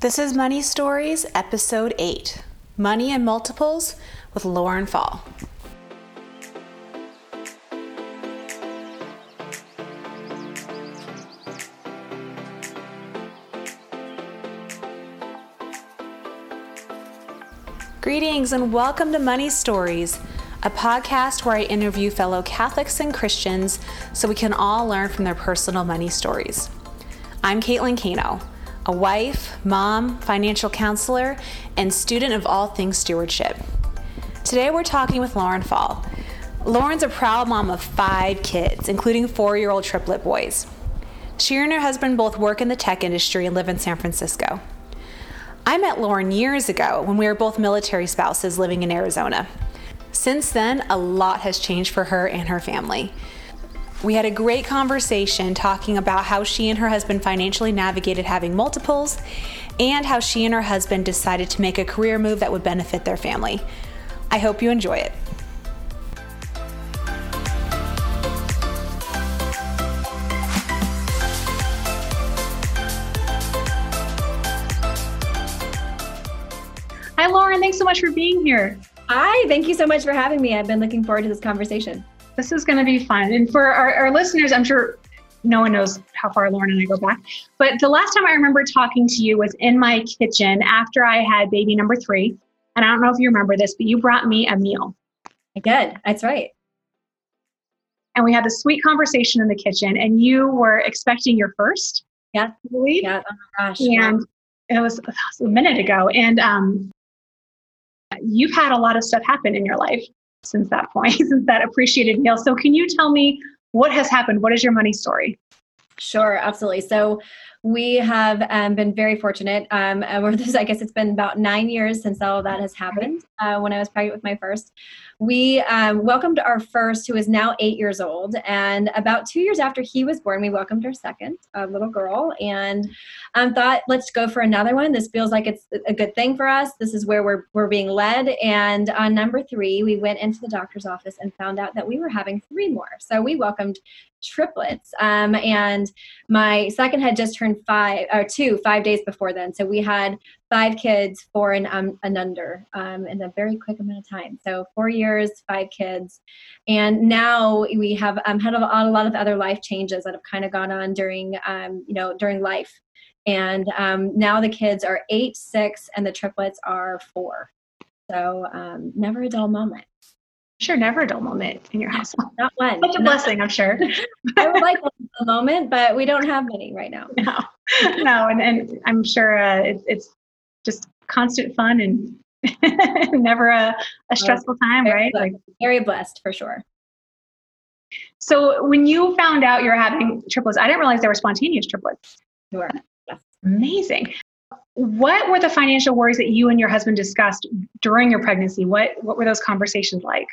This is Money Stories, Episode 8 Money and Multiples with Lauren Fall. Greetings and welcome to Money Stories, a podcast where I interview fellow Catholics and Christians so we can all learn from their personal money stories. I'm Caitlin Kano a wife, mom, financial counselor, and student of all things stewardship. Today we're talking with Lauren Fall. Lauren's a proud mom of five kids, including four year old triplet boys. She and her husband both work in the tech industry and live in San Francisco. I met Lauren years ago when we were both military spouses living in Arizona. Since then, a lot has changed for her and her family. We had a great conversation talking about how she and her husband financially navigated having multiples and how she and her husband decided to make a career move that would benefit their family. I hope you enjoy it. Hi, Lauren. Thanks so much for being here. Hi, thank you so much for having me. I've been looking forward to this conversation. This is going to be fun. And for our, our listeners, I'm sure no one knows how far Lauren and I go back. But the last time I remember talking to you was in my kitchen after I had baby number three. And I don't know if you remember this, but you brought me a meal. I did. That's right. And we had a sweet conversation in the kitchen, and you were expecting your first. Yeah. I believe. Yeah. Oh my gosh. And it was a minute ago. And um, you've had a lot of stuff happen in your life since that point, since that appreciated meal. So, can you tell me what has happened? What is your money story? Sure, absolutely. So, we have um, been very fortunate. Um, this, I guess it's been about nine years since all of that has happened. Uh, when I was pregnant with my first, we um, welcomed our first, who is now eight years old. And about two years after he was born, we welcomed our second, a little girl, and um, thought, let's go for another one. This feels like it's a good thing for us. This is where we're, we're being led. And on number three, we went into the doctor's office and found out that we were having three more. So we welcomed triplets. Um, and my second had just turned five or two, five days before then. So we had five kids, four and, um, and under um, in a very quick amount of time. So four years, five kids. And now we have um, had a, a, lot of other life changes that have kind of gone on during, um, you know, during life. And um, now the kids are eight, six, and the triplets are four. So um, never a dull moment. Sure, never a dull moment in your house. Not one. Such a blessing, I'm sure. I would like a moment, but we don't have many right now. No, no, and, and I'm sure uh, it, it's just constant fun and never a, a stressful time, very right? Blessed. Like very blessed for sure. So when you found out you're having triplets, I didn't realize they were spontaneous triplets. Sure. Yes. Amazing. What were the financial worries that you and your husband discussed during your pregnancy? What what were those conversations like?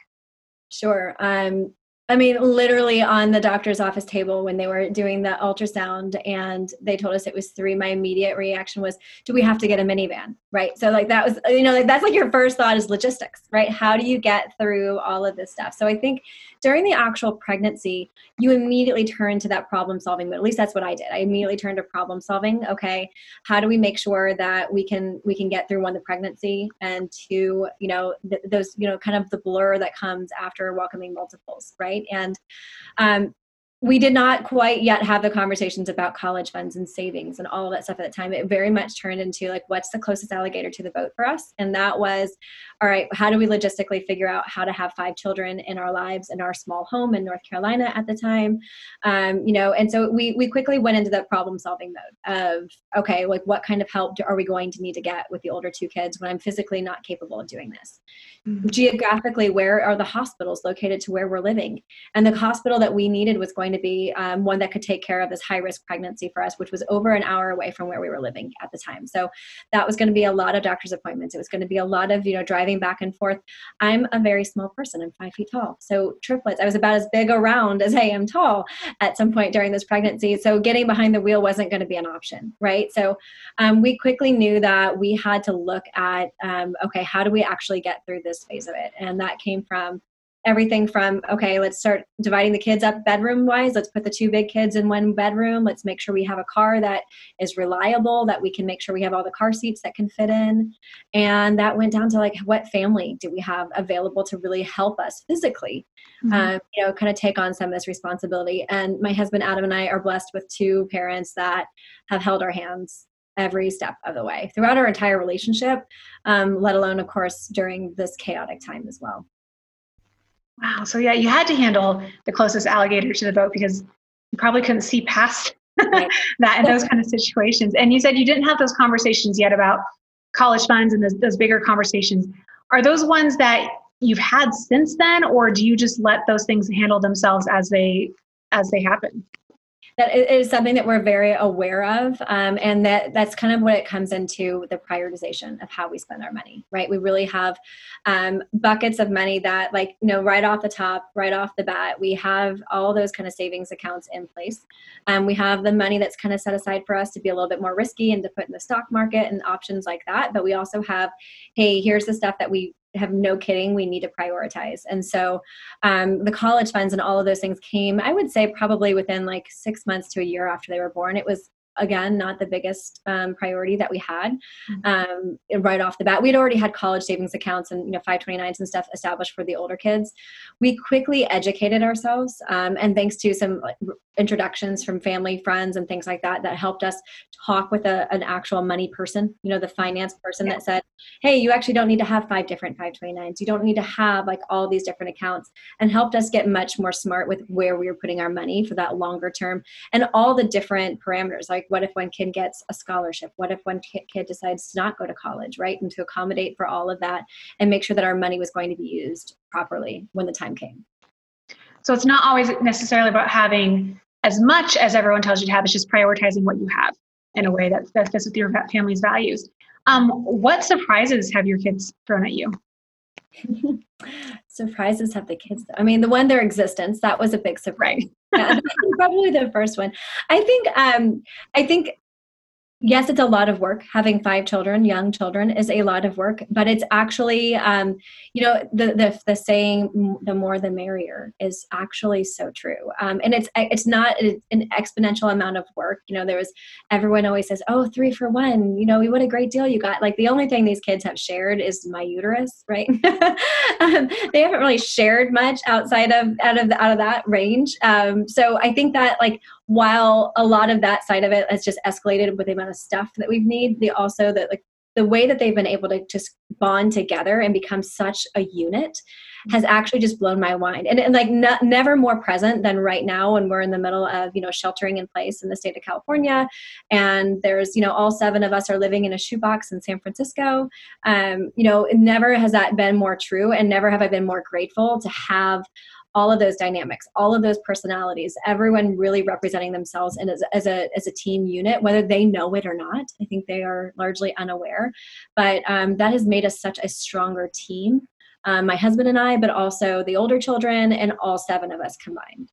Sure. Um, I mean, literally on the doctor's office table when they were doing the ultrasound and they told us it was three, my immediate reaction was, do we have to get a minivan? Right. So, like, that was, you know, like, that's like your first thought is logistics, right? How do you get through all of this stuff? So, I think during the actual pregnancy, you immediately turn to that problem solving But At least that's what I did. I immediately turned to problem solving. Okay, how do we make sure that we can we can get through one the pregnancy and two, you know, th- those you know kind of the blur that comes after welcoming multiples, right? And um, we did not quite yet have the conversations about college funds and savings and all that stuff at the time. It very much turned into like, what's the closest alligator to the boat for us? And that was, all right, how do we logistically figure out how to have five children in our lives in our small home in North Carolina at the time? Um, you know, and so we we quickly went into that problem solving mode of, okay, like what kind of help are we going to need to get with the older two kids when I'm physically not capable of doing this? Mm-hmm. Geographically, where are the hospitals located to where we're living? And the hospital that we needed was going to be um, one that could take care of this high risk pregnancy for us, which was over an hour away from where we were living at the time. So that was going to be a lot of doctor's appointments. It was going to be a lot of, you know, driving back and forth. I'm a very small person. I'm five feet tall. So triplets, I was about as big around as I am tall at some point during this pregnancy. So getting behind the wheel wasn't going to be an option, right? So um, we quickly knew that we had to look at, um, okay, how do we actually get through this phase of it? And that came from everything from okay let's start dividing the kids up bedroom wise let's put the two big kids in one bedroom. Let's make sure we have a car that is reliable that we can make sure we have all the car seats that can fit in. And that went down to like what family do we have available to really help us physically mm-hmm. um, you know kind of take on some of this responsibility? And my husband adam and i are blessed with two parents that have held our hands every step of the way throughout our entire relationship um, let alone of course during this chaotic time as well Wow. So yeah, you had to handle the closest alligator to the boat because you probably couldn't see past right. that in those kind of situations. And you said you didn't have those conversations yet about college funds and those, those bigger conversations. Are those ones that you've had since then, or do you just let those things handle themselves as they as they happen? That is something that we're very aware of um, and that that's kind of what it comes into the prioritization of how we spend our money right? We really have um, buckets of money that like you know right off the top right off the bat we have all those kind of savings accounts in place. Um, we have the money that's kind of set aside for us to be a little bit more risky and to put in the stock market and options like that but we also have hey here's the stuff that we have no kidding we need to prioritize. And so um, the college funds and all of those things came i would say probably within like six months to a year after they were born. It was again not the biggest um, priority that we had mm-hmm. um, right off the bat we'd already had college savings accounts and you know 529s and stuff established for the older kids we quickly educated ourselves um, and thanks to some introductions from family friends and things like that that helped us talk with a, an actual money person you know the finance person yeah. that said hey you actually don't need to have five different 529s you don't need to have like all these different accounts and helped us get much more smart with where we were putting our money for that longer term and all the different parameters like what if one kid gets a scholarship what if one kid decides to not go to college right and to accommodate for all of that and make sure that our money was going to be used properly when the time came so it's not always necessarily about having as much as everyone tells you to have. It's just prioritizing what you have in a way that, that fits with your family's values. Um, what surprises have your kids thrown at you? surprises have the kids i mean the one their existence that was a big surprise. Yeah, probably the first one. I think um i think yes it's a lot of work. Having five children young children is a lot of work but it's actually um, you know the, the, the saying the more the merrier is actually so true. Um, and it's it's not an exponential amount of work. You know there was everyone always says oh three for one. You know we what a great deal you got. Like the only thing these kids have shared is my uterus right? Um, they haven't really shared much outside of out of out of that range. Um, so i think that like while a lot of that side of it has just escalated with the amount of stuff that we've made, they also that like the way that they've been able to just bond together and become such a unit has actually just blown my mind. And, and like never more present than right now when we're in the middle of you know sheltering in place in the state of california and there's you know all seven of us are living in a shoebox in san francisco. Um, you know never has that been more true and never have i been more grateful to have all of those dynamics all of those personalities everyone really representing themselves and as, as, a as a team unit whether they know it or not i think they are largely unaware but um, that has made us such a stronger team um, my husband and i but also the older children and all seven of us combined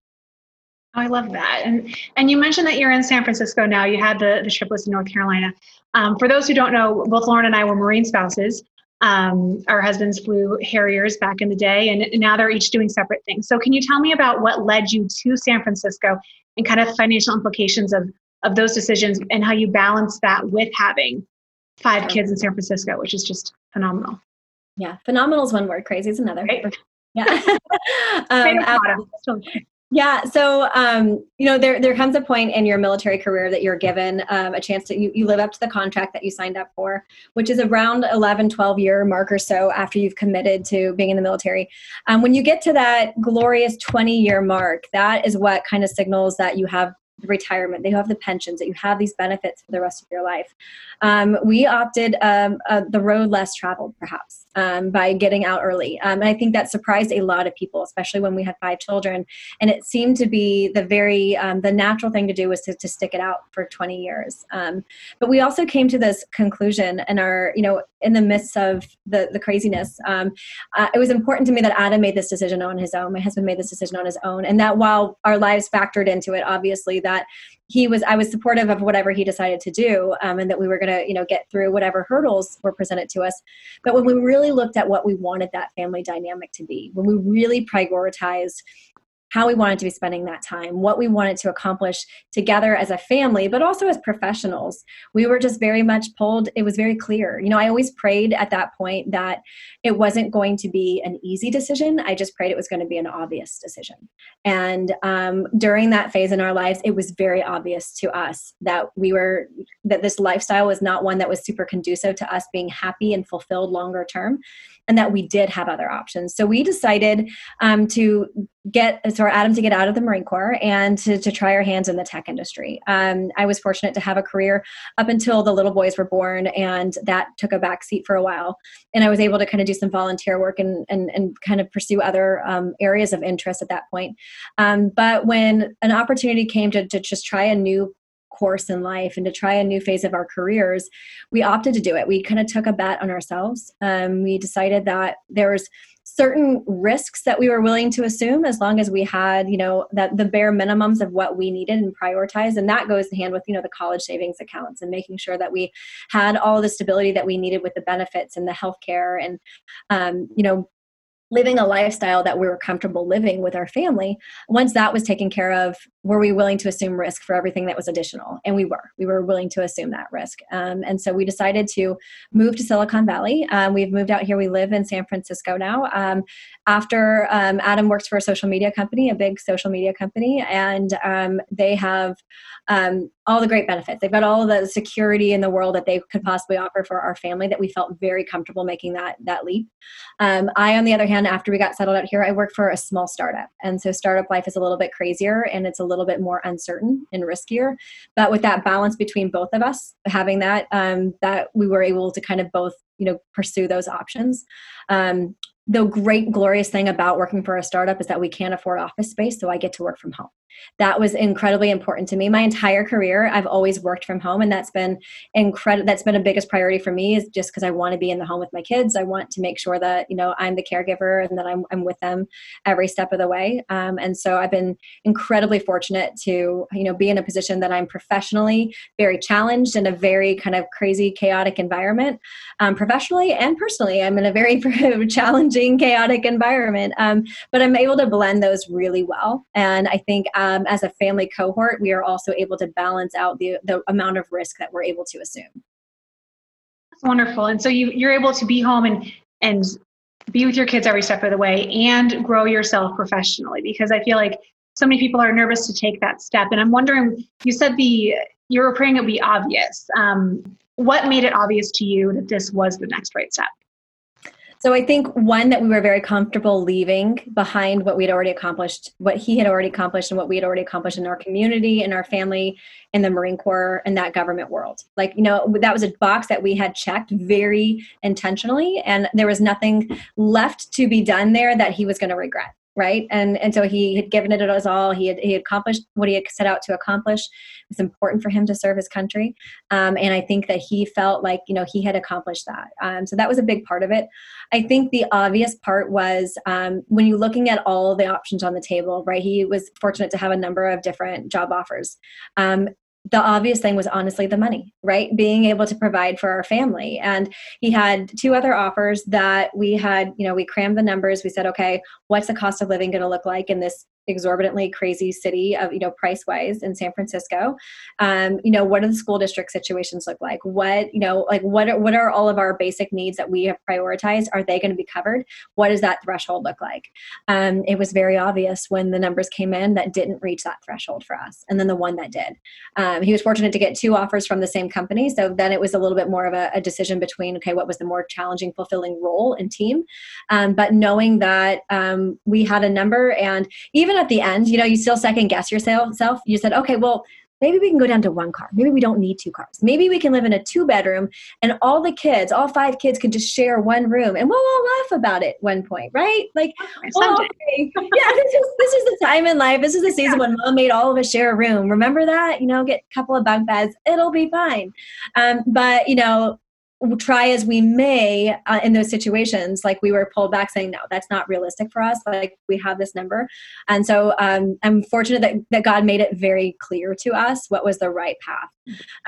oh, I love that. And and you mentioned that you're in San Francisco now. You had the, the triplets in North Carolina. Um, for those who don't know, both Lauren and I were Marine spouses. Um, our husbands flew Harriers back in the day, and now they're each doing separate things. So, can you tell me about what led you to San Francisco and kind of financial implications of, of those decisions and how you balance that with having five kids in San Francisco, which is just phenomenal? Yeah, phenomenal is one word, crazy is another. Right. Yeah. um, yeah. So, um, you know, there, there comes a point in your military career that you're given um, a chance to, you, you live up to the contract that you signed up for, which is around 11, 12 year mark or so after you've committed to being in the military. Um, when you get to that glorious 20 year mark, that is what kind of signals that you have the retirement, they have the pensions, that you have these benefits for the rest of your life. Um, we opted um, uh, the road less traveled, perhaps, um, by getting out early. Um, and I think that surprised a lot of people, especially when we had five children. And it seemed to be the very um, the natural thing to do was to, to stick it out for 20 years. Um, but we also came to this conclusion in our, you know, in the midst of the the craziness. Um, uh, it was important to me that Adam made this decision on his own. My husband made this decision on his own, and that while our lives factored into it, obviously that he was I was supportive of whatever he decided to do, um, and that we were going to you know get through whatever hurdles were presented to us. But when we really looked at what we wanted that family dynamic to be, when we really prioritized how we wanted to be spending that time, what we wanted to accomplish together as a family, but also as professionals. We were just very much pulled, it was very clear. You know, I always prayed at that point that it wasn't going to be an easy decision. I just prayed it was going to be an obvious decision. And um, during that phase in our lives, it was very obvious to us that we were, that this lifestyle was not one that was super conducive to us being happy and fulfilled longer term and that we did have other options. So we decided um, to get for Adam to get out of the Marine Corps and to, to try our hands in the tech industry. Um, I was fortunate to have a career up until the little boys were born, and that took a back seat for a while. And I was able to kind of do some volunteer work and and, and kind of pursue other um, areas of interest at that point. Um, but when an opportunity came to, to just try a new course in life and to try a new phase of our careers, we opted to do it. We kind of took a bet on ourselves. Um, we decided that there was certain risks that we were willing to assume as long as we had you know that the bare minimums of what we needed and prioritized. And that goes hand with you know the college savings accounts and making sure that we had all the stability that we needed with the benefits and the health care and um, you know living a lifestyle that we were comfortable living with our family once that was taken care of were we willing to assume risk for everything that was additional? And we were. We were willing to assume that risk. Um, and so we decided to move to silicon valley. Um, we've moved out here. We live in san francisco now. Um, after um, adam works for a social media company a big social media company and um, they have um, all the great benefits. They've got all the security in the world that they could possibly offer for our family that we felt very comfortable making that that leap. I on the other hand after we got settled out here i worked for a small startup and so startup life is a little bit crazier and it's a little bit more uncertain and riskier. But with that balance between both of us, having that, um, that we were able to kind of both, you know, pursue those options. Um, the great glorious thing about working for a startup is that we can't afford office space so i get to work from home. That was incredibly important to me my entire career. I've always worked from home and that's been incredible that's been a biggest priority for me is just because i want to be in the home with my kids. I want to make sure that you know i'm the caregiver and that i'm, I'm with them every step of the way. Um, and so i've been incredibly fortunate to you know be in a position that i'm professionally very challenged in a very kind of crazy chaotic environment. Um, professionally and personally i'm in a very challenging chaotic environment um, but i'm able to blend those really well and i think um, as a family cohort, we are also able to balance out the, the amount of risk that we're able to assume. That's wonderful. And so you, you're able to be home and, and be with your kids every step of the way and grow yourself professionally because I feel like so many people are nervous to take that step. And I'm wondering, you said the you were praying it would be obvious. Um, what made it obvious to you that this was the next right step? So I think one that we were very comfortable leaving behind what we had already accomplished, what he had already accomplished, and what we had already accomplished in our community, in our family, in the Marine Corps, and that government world. Like, you know, that was a box that we had checked very intentionally, and there was nothing left to be done there that he was going to regret right? And and so he had given it us all. He had he accomplished what he had set out to accomplish. It's important for him to serve his country. Um, and i think that he felt like you know he had accomplished that. Um, so that was a big part of it. I think the obvious part was um, when you're looking at all the options on the table right he was fortunate to have a number of different job offers. Um, the obvious thing was honestly the money, right? Being able to provide for our family. And he had two other offers that we had, you know, we crammed the numbers. We said, okay, what's the cost of living going to look like in this exorbitantly crazy city of you know price wise in san francisco. Um, you know what do the school district situations look like? What you know like what are, what are all of our basic needs that we have prioritized? Are they going to be covered? What does that threshold look like? Um, it was very obvious when the numbers came in that didn't reach that threshold for us and then the one that did. Um, he was fortunate to get two offers from the same company so then it was a little bit more of a, a decision between okay what was the more challenging fulfilling role and team? Um, but knowing that um, we had a number and even even at the end, you know, you still second guess yourself. You said, okay, well, maybe we can go down to one car. Maybe we don't need two cars. Maybe we can live in a two bedroom and all the kids, all five kids can just share one room and we'll all laugh about it one point, right? Like, well, okay. yeah, this is, this is the time in life. This is the season yeah. when mom made all of us share a room. Remember that? You know, get a couple of bunk beds. It'll be fine. Um, but, you know, try as we may uh, in those situations like we were pulled back saying no that's not realistic for us. Like we have this number. And so um, i'm fortunate that, that god made it very clear to us what was the right path.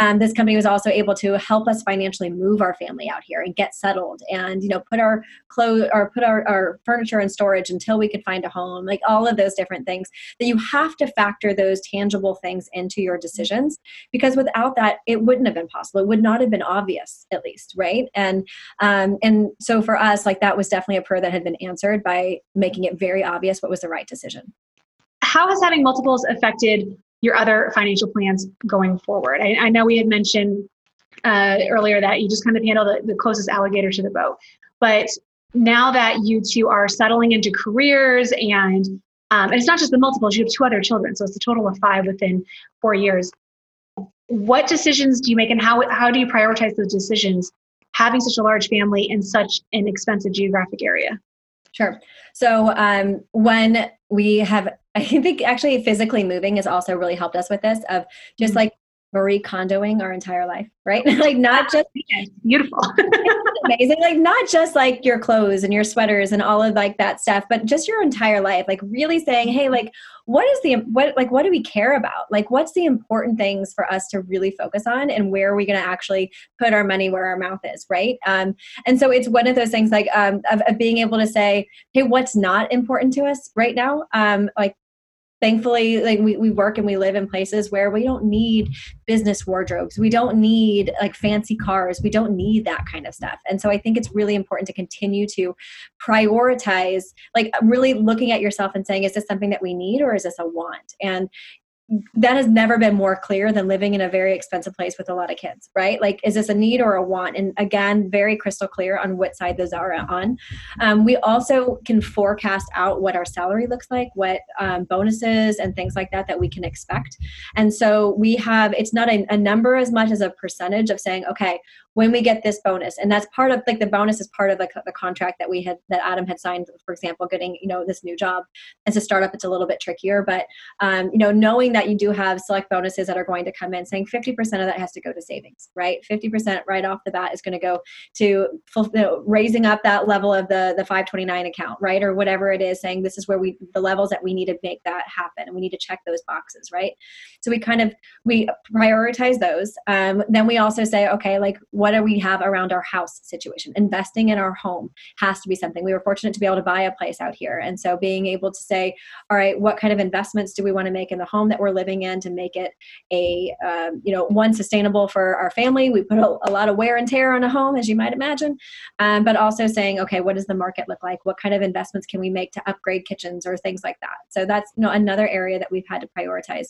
Um, this company was also able to help us financially move our family out here and get settled and you know put our clothes or put our, our furniture in storage until we could find a home like all of those different things that you have to factor those tangible things into your decisions because without that it wouldn't have been possible. It would not have been obvious at least right and um, and so for us like that was definitely a prayer that had been answered by making it very obvious what was the right decision how has having multiples affected your other financial plans going forward? I, I know we had mentioned uh, earlier that you just kind of handle the, the closest alligator to the boat, but now that you two are settling into careers and um, and it's not just the multiples, you have two other children, so it's a total of five within four years. What decisions do you make, and how how do you prioritize those decisions? Having such a large family in such an expensive geographic area. Sure. So um, when we have, I think actually physically moving has also really helped us with this of just mm-hmm. like Marie Kondoing our entire life, right? like not just beautiful, amazing. Like not just like your clothes and your sweaters and all of like that stuff, but just your entire life. Like really saying, hey, like what is the what like what do we care about? Like what's the important things for us to really focus on, and where are we going to actually put our money where our mouth is, right? Um, and so it's one of those things like um, of, of being able to say, hey, what's not important to us right now? Um, like thankfully like we, we work and we live in places where we don't need business wardrobes. We don't need like fancy cars. We don't need that kind of stuff. And so i think it's really important to continue to prioritize like really looking at yourself and saying is this something that we need or is this a want? And that has never been more clear than living in a very expensive place with a lot of kids, right? Like, is this a need or a want? And again, very crystal clear on what side those are on. Um, we also can forecast out what our salary looks like, what um, bonuses and things like that that we can expect. And so we have, it's not a, a number as much as a percentage of saying, okay, when we get this bonus and that's part of like the bonus is part of the, the contract that we had that adam had signed for example getting you know this new job as a startup it's a little bit trickier but um, you know knowing that you do have select bonuses that are going to come in saying 50% of that has to go to savings right? 50% right off the bat is going to go to raising up that level of the the 529 account right? Or whatever it is saying this is where we the levels that we need to make that happen. And we need to check those boxes right? So we kind of we prioritize those. Um, then we also say okay like what do we have around our house situation? Investing in our home has to be something. We were fortunate to be able to buy a place out here. And so being able to say all right what kind of investments do we want to make in the home that we're living in to make it a um, you know one sustainable for our family. We put a, a, lot of wear and tear on a home as you might imagine. Um, but also saying okay what does the market look like? What kind of investments can we make to upgrade kitchens or things like that? So that's you know, another area that we've had to prioritize.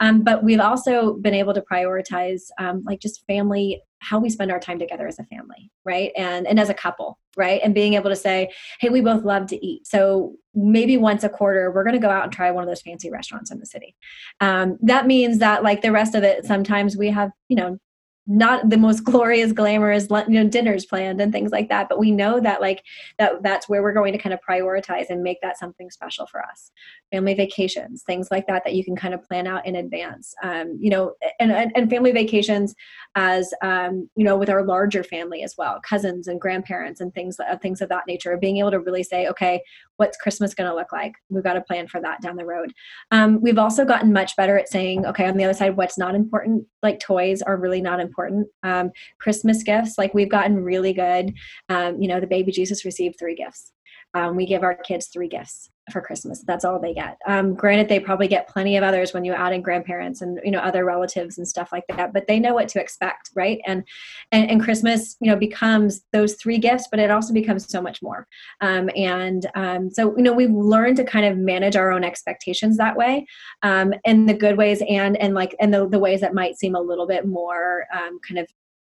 Um, but we've also been able to prioritize um, like just family how we spend our time together as a family right? And and as a couple right? And being able to say hey we both love to eat. So maybe once a quarter we're going to go out and try one of those fancy restaurants in the city. Um, that means that like the rest of it sometimes we have you know not the most glorious glamorous you know dinners planned and things like that but we know that like that that's where we're going to kind of prioritize and make that something special for us. Family vacations things like that that you can kind of plan out in advance. Um, you know and, and, and family vacations as um, you know with our larger family as well cousins and grandparents and things uh, things of that nature being able to really say okay what's christmas going to look like? We've got to plan for that down the road. Um, we've also gotten much better at saying okay on the other side what's not important like toys are really not important important. Um, Christmas gifts, like we've gotten really good. Um, you know, the baby Jesus received three gifts. Um, we give our kids three gifts for Christmas. That's all they get. Um, granted, they probably get plenty of others when you add in grandparents and you know other relatives and stuff like that. But they know what to expect, right? And and, and Christmas, you know, becomes those three gifts, but it also becomes so much more. Um, and um, so you know, we've learned to kind of manage our own expectations that way, um, in the good ways and and like and the the ways that might seem a little bit more um, kind of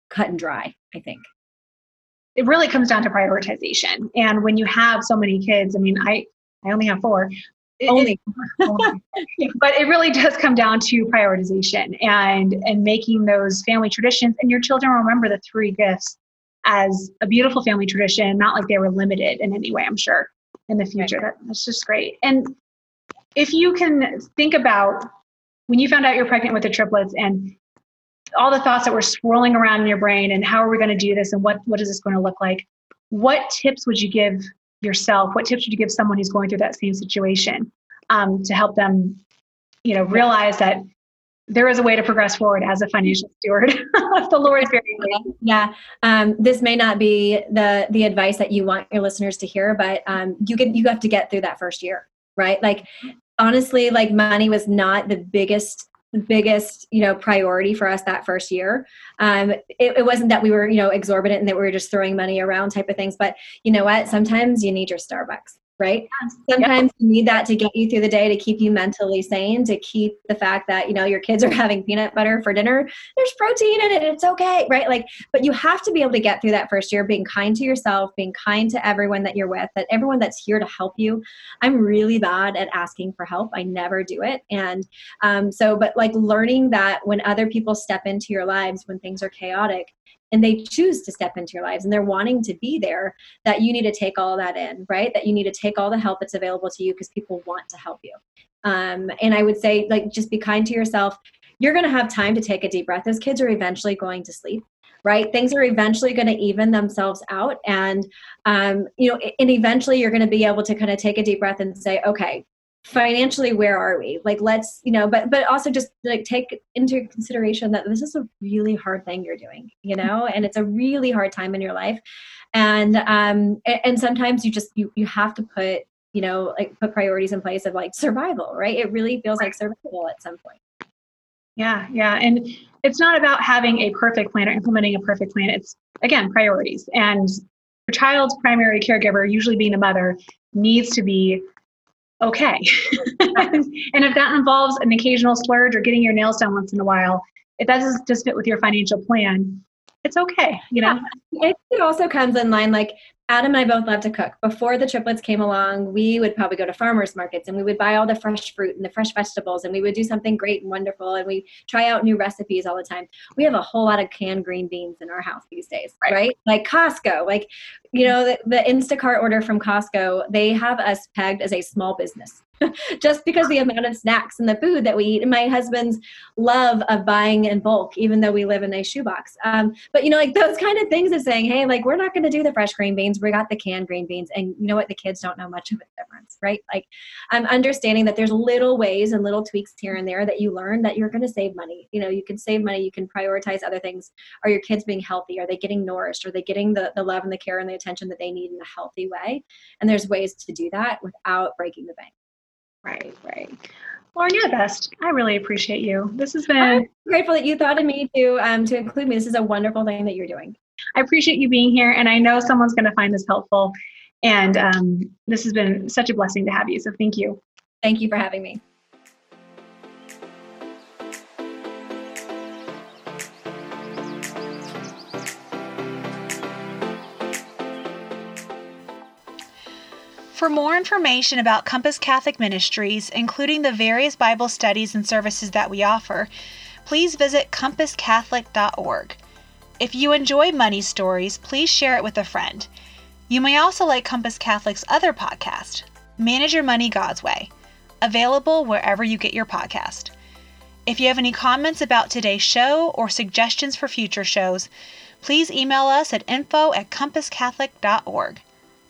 cut and dry. I think it really comes down to prioritization. And when you have so many kids, I mean, I I only have four. only, but it really does come down to prioritization and and making those family traditions. And your children remember the three gifts as a beautiful family tradition, not like they were limited in any way. I'm sure in the future. That, that's just great. And if you can think about when you found out you're pregnant with the triplets and all the thoughts that were swirling around in your brain and how are we going to do this and what what is this going to look like what tips would you give yourself what tips would you give someone who's going through that same situation um, to help them you know realize that there is a way to progress forward as a financial steward the lord is very good yeah. Um, this may not be the the advice that you want your listeners to hear but um, you get you have to get through that first year right? Like honestly like money was not the biggest biggest you know priority for us that first year. Um it, it, wasn't that we were you know exorbitant and that we were just throwing money around type of things but you know what? Sometimes you need your starbucks right? Sometimes you need that to get you through the day, to keep you mentally sane, to keep the fact that, you know, your kids are having peanut butter for dinner. There's protein in it. It's okay, right? Like, but you have to be able to get through that first year, being kind to yourself, being kind to everyone that you're with, that everyone that's here to help you. I'm really bad at asking for help. I never do it. And um, so, but like learning that when other people step into your lives, when things are chaotic, and they choose to step into your lives and they're wanting to be there that you need to take all that in right? That you need to take all the help that's available to you because people want to help you. Um, and i would say like just be kind to yourself. You're going to have time to take a deep breath. Those kids are eventually going to sleep right? Things are eventually going to even themselves out and um, you know and eventually you're going to be able to kind of take a deep breath and say okay financially where are we? Like let's you know but but also just like take into consideration that this is a really hard thing you're doing you know and it's a really hard time in your life. And um and sometimes you just you you have to put you know like put priorities in place of like survival right? It really feels like survival at some point. Yeah yeah and it's not about having a perfect plan or implementing a perfect plan. It's again priorities. And your child's primary caregiver usually being a mother needs to be okay. and if that involves an occasional splurge or getting your nails done once in a while, if that doesn't just fit with your financial plan, it's okay. You know, it also comes in line like Adam and I both love to cook. Before the triplets came along, we would probably go to farmers markets and we would buy all the fresh fruit and the fresh vegetables and we would do something great and wonderful and we try out new recipes all the time. We have a whole lot of canned green beans in our house these days, right? right? Like Costco, like you know the, the Instacart order from Costco, they have us pegged as a small business. just because the amount of snacks and the food that we eat. And my husband's love of buying in bulk even though we live in a shoebox. Um, but you know like those kind of things of saying hey like we're not going to do the fresh green beans. We got the canned green beans. And you know what? The kids don't know much of a difference right? Like i'm understanding that there's little ways and little tweaks here and there that you learn that you're going to save money. You know you can save money. You can prioritize other things. Are your kids being healthy? Are they getting nourished? Are they getting the, the love and the care and the attention that they need in a healthy way? And there's ways to do that without breaking the bank Right, right. Lauren, you're the best. I really appreciate you. This has been I'm grateful that you thought of me to um, to include me. This is a wonderful thing that you're doing. I appreciate you being here, and I know someone's going to find this helpful. And um, this has been such a blessing to have you. So thank you. Thank you for having me. For more information about Compass Catholic Ministries, including the various Bible studies and services that we offer, please visit compasscatholic.org. If you enjoy money stories, please share it with a friend. You may also like Compass Catholic's other podcast, Manage Your Money God's Way, available wherever you get your podcast. If you have any comments about today's show or suggestions for future shows, please email us at info at compasscatholic.org.